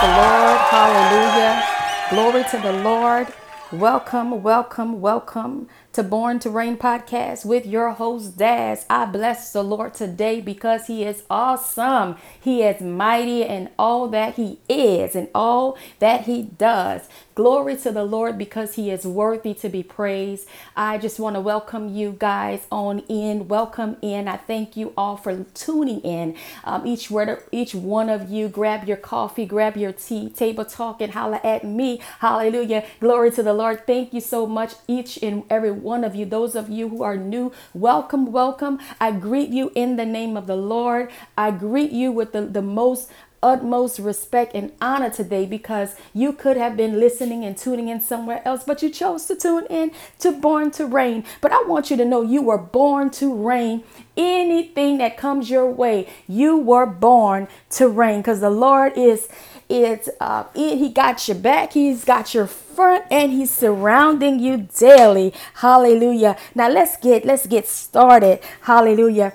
the Lord. Hallelujah. Glory to the Lord. Welcome, welcome, welcome to Born to Reign podcast with your host Daz. I bless the Lord today because he is awesome. He is mighty in all that he is and all that he does. Glory to the Lord because he is worthy to be praised. I just want to welcome you guys on in. Welcome in. I thank you all for tuning in. Um, each word, each one of you, grab your coffee, grab your tea, table talk, and holla at me. Hallelujah. Glory to the Lord. Thank you so much, each and every one of you. Those of you who are new, welcome, welcome. I greet you in the name of the Lord. I greet you with the, the most utmost respect and honor today because you could have been listening and tuning in somewhere else, but you chose to tune in to Born to Reign. But I want you to know you were born to reign. Anything that comes your way, you were born to reign because the Lord is it's uh, he got your back, he's got your front, and he's surrounding you daily. Hallelujah. Now let's get let's get started. Hallelujah.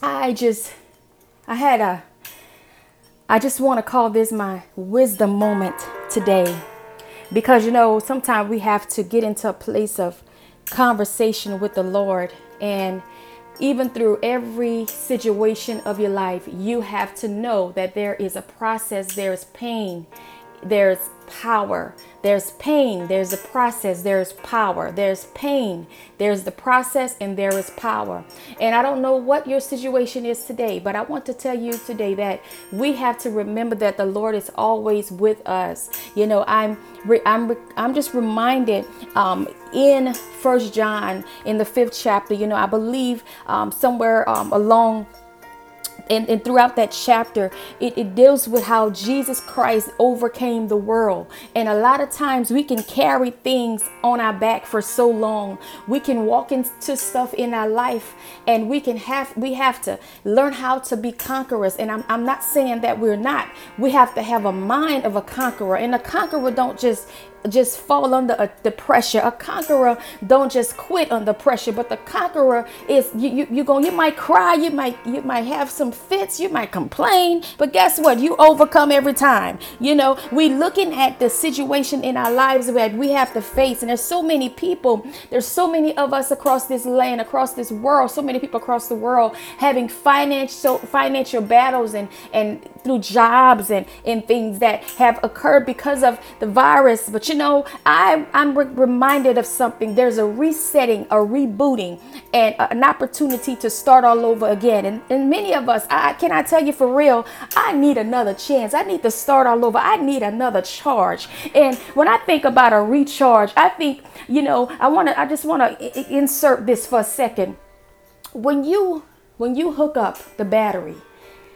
I just I had a I just want to call this my wisdom moment today. Because you know, sometimes we have to get into a place of conversation with the Lord and even through every situation of your life, you have to know that there is a process, there's pain, there's power, there's pain, there's a process, there's power, there's pain, there's the process, and there is power. And I don't know what your situation is today, but I want to tell you today that we have to remember that the Lord is always with us. You know, I'm I'm I'm just reminded um, in First John in the fifth chapter. You know, I believe um, somewhere um, along and, and throughout that chapter, it, it deals with how Jesus Christ overcame the world. And a lot of times we can carry things on our back for so long. We can walk into stuff in our life and we can have we have to learn how to be conquerors. And I'm, I'm not saying that we're not. We have to have a mind of a conqueror. And a conqueror don't just just fall under a, the pressure. A conqueror don't just quit under pressure, but the conqueror is you you you going you might cry, you might you might have some fits, you might complain, but guess what? You overcome every time. You know, we looking at the situation in our lives that we have to face, and there's so many people, there's so many of us across this land, across this world, so many people across the world having financial financial battles and and through jobs and and things that have occurred because of the virus, but you know, I, I'm re- reminded of something. There's a resetting, a rebooting, and an opportunity to start all over again. And, and many of us, I can I tell you for real, I need another chance. I need to start all over. I need another charge. And when I think about a recharge, I think, you know, I want to, I just want to insert this for a second. When you, when you hook up the battery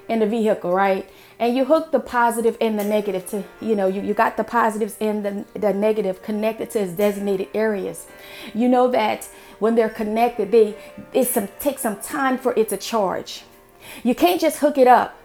in the vehicle, right? and you hook the positive and the negative to you know you, you got the positives and the, the negative connected to its designated areas. You know that when they're connected they it some take some time for it to charge. You can't just hook it up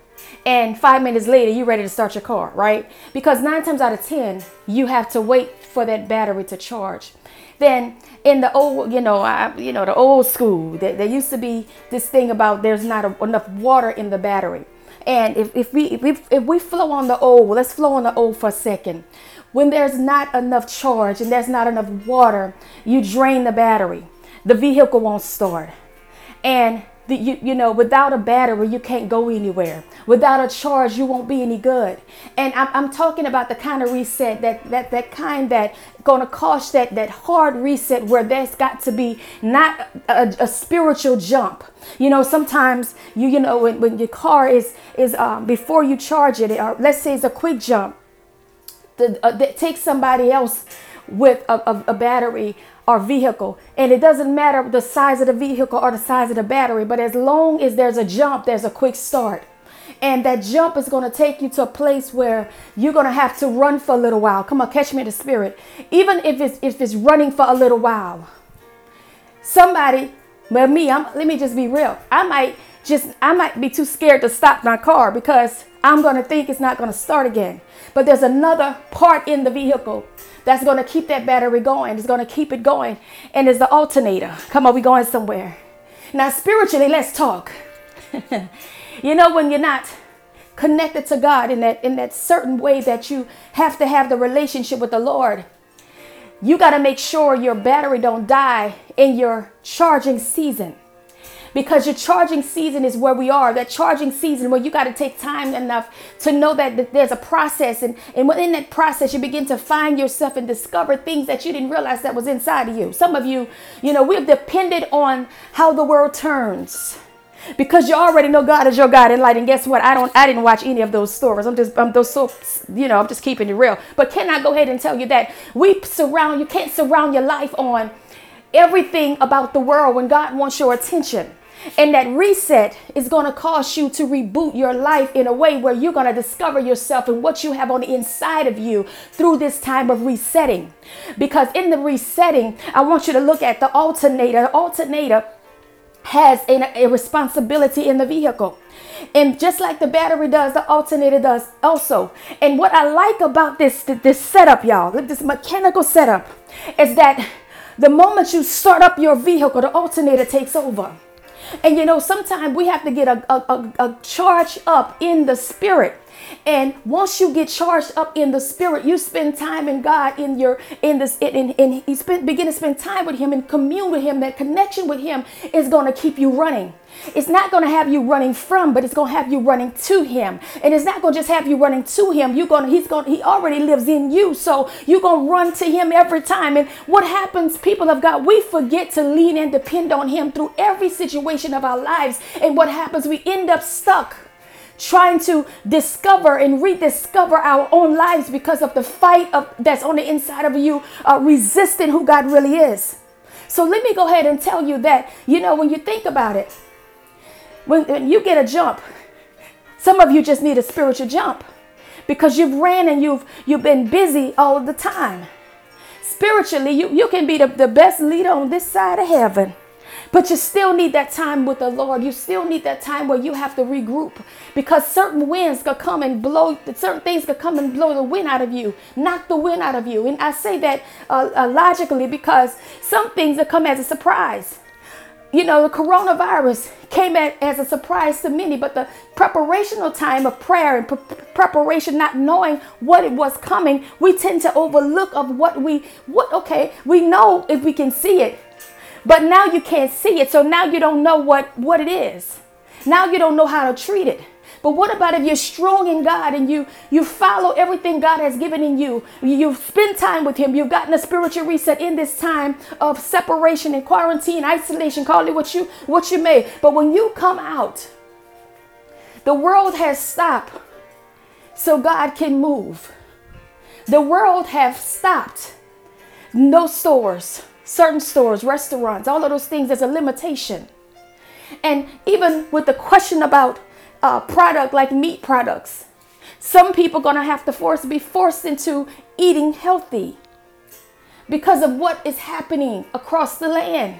and five minutes later you're ready to start your car right? Because nine times out of ten you have to wait for that battery to charge. Then in the old you know I, you know the old school there, there used to be this thing about there's not a, enough water in the battery and if, if we if we if we flow on the old, let's flow on the old for a second. When there's not enough charge and there's not enough water, you drain the battery. The vehicle won't start. And the, you, you know, without a battery, you can't go anywhere. Without a charge, you won't be any good. And I'm, I'm talking about the kind of reset that that that kind that gonna cost that that hard reset where there's got to be not a, a spiritual jump. You know, sometimes you you know when, when your car is is um, before you charge it, or let's say it's a quick jump, the, uh, that takes somebody else with a, a, a battery or vehicle. And it doesn't matter the size of the vehicle or the size of the battery, but as long as there's a jump, there's a quick start. And that jump is going to take you to a place where you're going to have to run for a little while. Come on, catch me in the spirit. Even if it's if it's running for a little while. Somebody, well me, I'm let me just be real. I might just I might be too scared to stop my car because I'm going to think it's not going to start again. But there's another part in the vehicle that's going to keep that battery going. It's going to keep it going. And it's the alternator. Come on, we going somewhere. Now, spiritually, let's talk. you know, when you're not connected to God in that in that certain way that you have to have the relationship with the Lord, you got to make sure your battery don't die in your charging season because your charging season is where we are that charging season where you got to take time enough to know that there's a process and, and within that process you begin to find yourself and discover things that you didn't realize that was inside of you some of you you know we've depended on how the world turns because you already know God is your God and light. And guess what? I don't. I didn't watch any of those stories. I'm just. I'm those so. You know. I'm just keeping it real. But can I go ahead and tell you that we surround. You can't surround your life on everything about the world when God wants your attention. And that reset is going to cause you to reboot your life in a way where you're going to discover yourself and what you have on the inside of you through this time of resetting. Because in the resetting, I want you to look at the alternator. The alternator has a, a responsibility in the vehicle. And just like the battery does, the alternator does also. And what I like about this, this setup, y'all, this mechanical setup, is that the moment you start up your vehicle, the alternator takes over. And you know, sometimes we have to get a, a, a, a charge up in the spirit. And once you get charged up in the spirit, you spend time in God in your in this in, in, in begin to spend time with him and commune with him. That connection with him is going to keep you running. It's not going to have you running from, but it's going to have you running to him. And it's not going to just have you running to him. You're going to, he's going he already lives in you. So you're going to run to him every time. And what happens, people of God, we forget to lean and depend on him through every situation of our lives. And what happens, we end up stuck trying to discover and rediscover our own lives because of the fight of, that's on the inside of you, uh, resisting who God really is. So let me go ahead and tell you that, you know, when you think about it, when, when you get a jump, some of you just need a spiritual jump because you've ran and you've you've been busy all the time. Spiritually, you, you can be the, the best leader on this side of heaven. But you still need that time with the Lord. You still need that time where you have to regroup because certain winds could come and blow, certain things could come and blow the wind out of you, knock the wind out of you. And I say that uh, uh, logically because some things that come as a surprise you know, the coronavirus came at, as a surprise to many, but the preparational time of prayer and pre- preparation, not knowing what it was coming, we tend to overlook of what we, what, okay, we know if we can see it, but now you can't see it. So now you don't know what, what it is. Now you don't know how to treat it. But what about if you're strong in God and you you follow everything God has given in you? You spend time with Him. You've gotten a spiritual reset in this time of separation and quarantine, isolation. Call it what you what you may. But when you come out, the world has stopped, so God can move. The world have stopped. No stores, certain stores, restaurants, all of those things. There's a limitation. And even with the question about uh, product like meat products. Some people gonna have to force be forced into eating healthy because of what is happening across the land.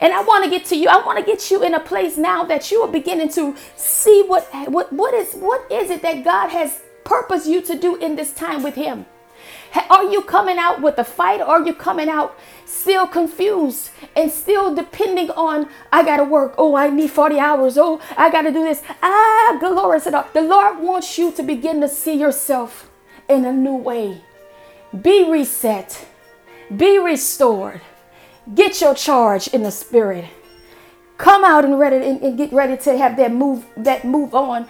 And I want to get to you. I want to get you in a place now that you are beginning to see what what what is what is it that God has purposed you to do in this time with Him. Are you coming out with a fight or are you coming out still confused and still depending on, I got to work. Oh, I need 40 hours. Oh, I got to do this. Ah, glory to the, Lord wants you to begin to see yourself in a new way. Be reset. Be restored. Get your charge in the spirit. Come out and ready and, and get ready to have that move that move on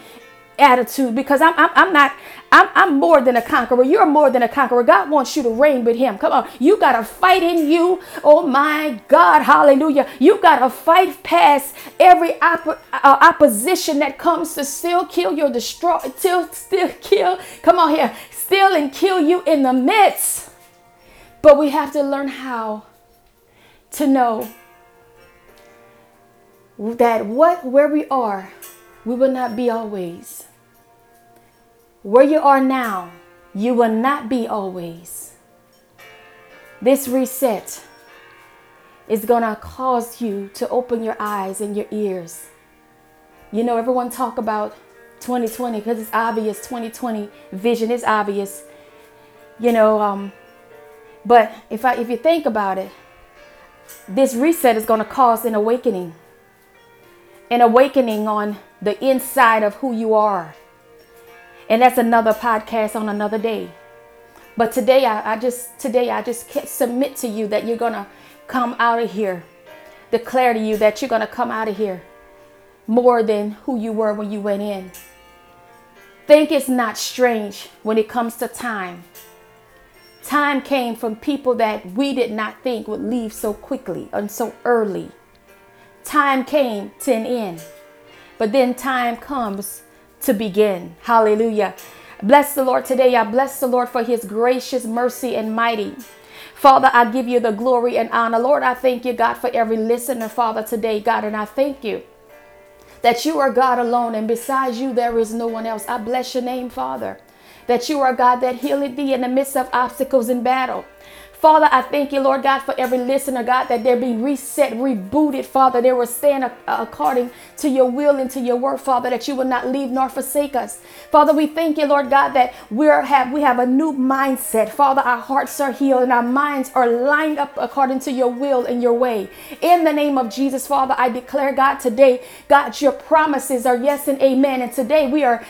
attitude because I'm, I'm, I'm not I'm, I'm more than a conqueror. You're more than a conqueror. God wants you to reign with him. Come on. You got to fight in you. Oh my god. Hallelujah. You got to fight past every uh, opposition that comes to still kill your destroy still still kill come on here still and kill you in the midst. But we have to learn how to know that what where we are we will not be always. Where you are now, you will not be always. This reset is going to cause you to open your eyes and your ears. You know, everyone talk about 2020 because it's obvious 2020 vision is obvious. You know, um, but if I if you think about it, this reset is going to cause an awakening. An awakening on the inside of who you are. And that's another podcast on another day. But today, I, I just today I just submit to you that you're gonna come out of here. Declare to you that you're gonna come out of here more than who you were when you went in. Think it's not strange when it comes to time. Time came from people that we did not think would leave so quickly and so early. Time came to an end, but then time comes to begin. Hallelujah. Bless the Lord today. I bless the Lord for his gracious mercy and mighty. Father, I give you the glory and honor. Lord, I thank you, God, for every listener, Father, today, God, and I thank you that you are God alone, and besides you, there is no one else. I bless your name, Father, that you are God that healeth thee in the midst of obstacles in battle. Father, I thank you, Lord God, for every listener, God, that they're being reset, rebooted, Father. They will stand according to your will and to your word, Father, that you will not leave nor forsake us. Father, we thank you, Lord God, that we have we have a new mindset. Father, our hearts are healed and our minds are lined up according to your will and your way. In the name of Jesus, Father, I declare, God, today, God, your promises are yes and amen. And today we are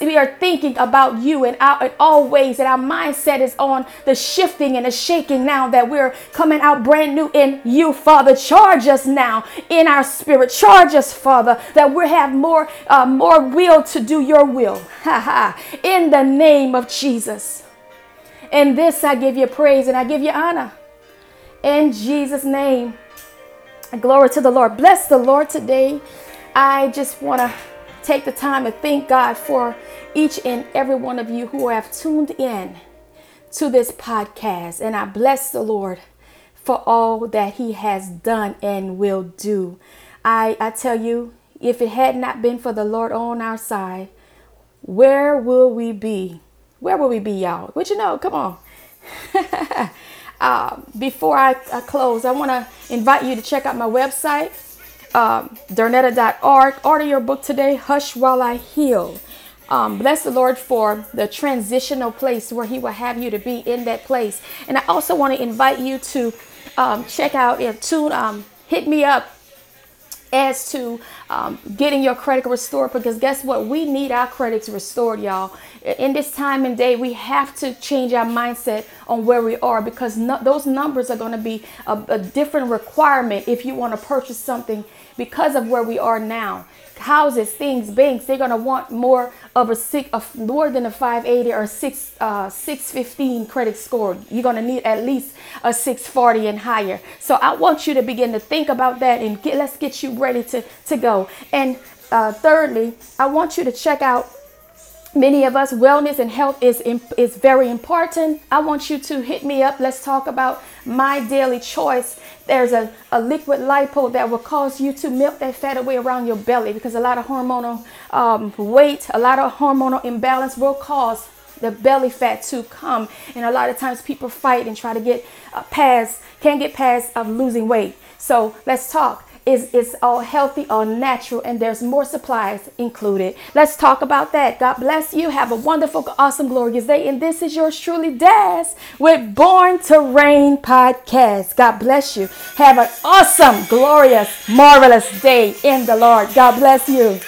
we are thinking about you and our, in all ways, and our mindset is on the shifting and the shaking now that we're coming out brand new in you, Father. Charge us now in our spirit. Charge us, Father, that we have more, uh, more will to do your will. in the name of Jesus. In this, I give you praise and I give you honor. In Jesus' name. Glory to the Lord. Bless the Lord today. I just want to take the time to thank God for each and every one of you who have tuned in to this podcast. And I bless the Lord for all that He has done and will do. I, I tell you, if it had not been for the Lord on our side, where will we be? Where will we be, y'all? What you know? Come on. uh, before I, I, close, I want to invite you to check out my website, um, Darnetta.org. Order your book today, Hush While I Heal. Um, bless the Lord for the transitional place where He will have you to be in that place. And I also want to invite you to um, check out and tune, um, hit me up as to um, getting your credit restored because guess what? We need our credits restored y'all. In this time and day we have to change our mindset on where we are because no, those numbers are going to be a, a different requirement if you want to purchase something because of where we are now houses, things, banks, they're gonna want more of a six, of more than a 580 or six, uh, 615 credit score. You're gonna need at least a 640 and higher. So I want you to begin to think about that and get, let's get you ready to to go. And uh, thirdly, I want you to check out many of us wellness and health is is very important i want you to hit me up let's talk about my daily choice there's a, a liquid lipo that will cause you to melt that fat away around your belly because a lot of hormonal um, weight a lot of hormonal imbalance will cause the belly fat to come. And a lot of times people fight and try to get uh, past can't get past of losing weight. So let's talk is it's all healthy, all natural, and there's more supplies included. Let's talk about that. God bless you. Have a wonderful, awesome, glorious day. And this is yours truly, Daz, with Born to Reign podcast. God bless you. Have an awesome, glorious, marvelous day in the Lord. God bless you.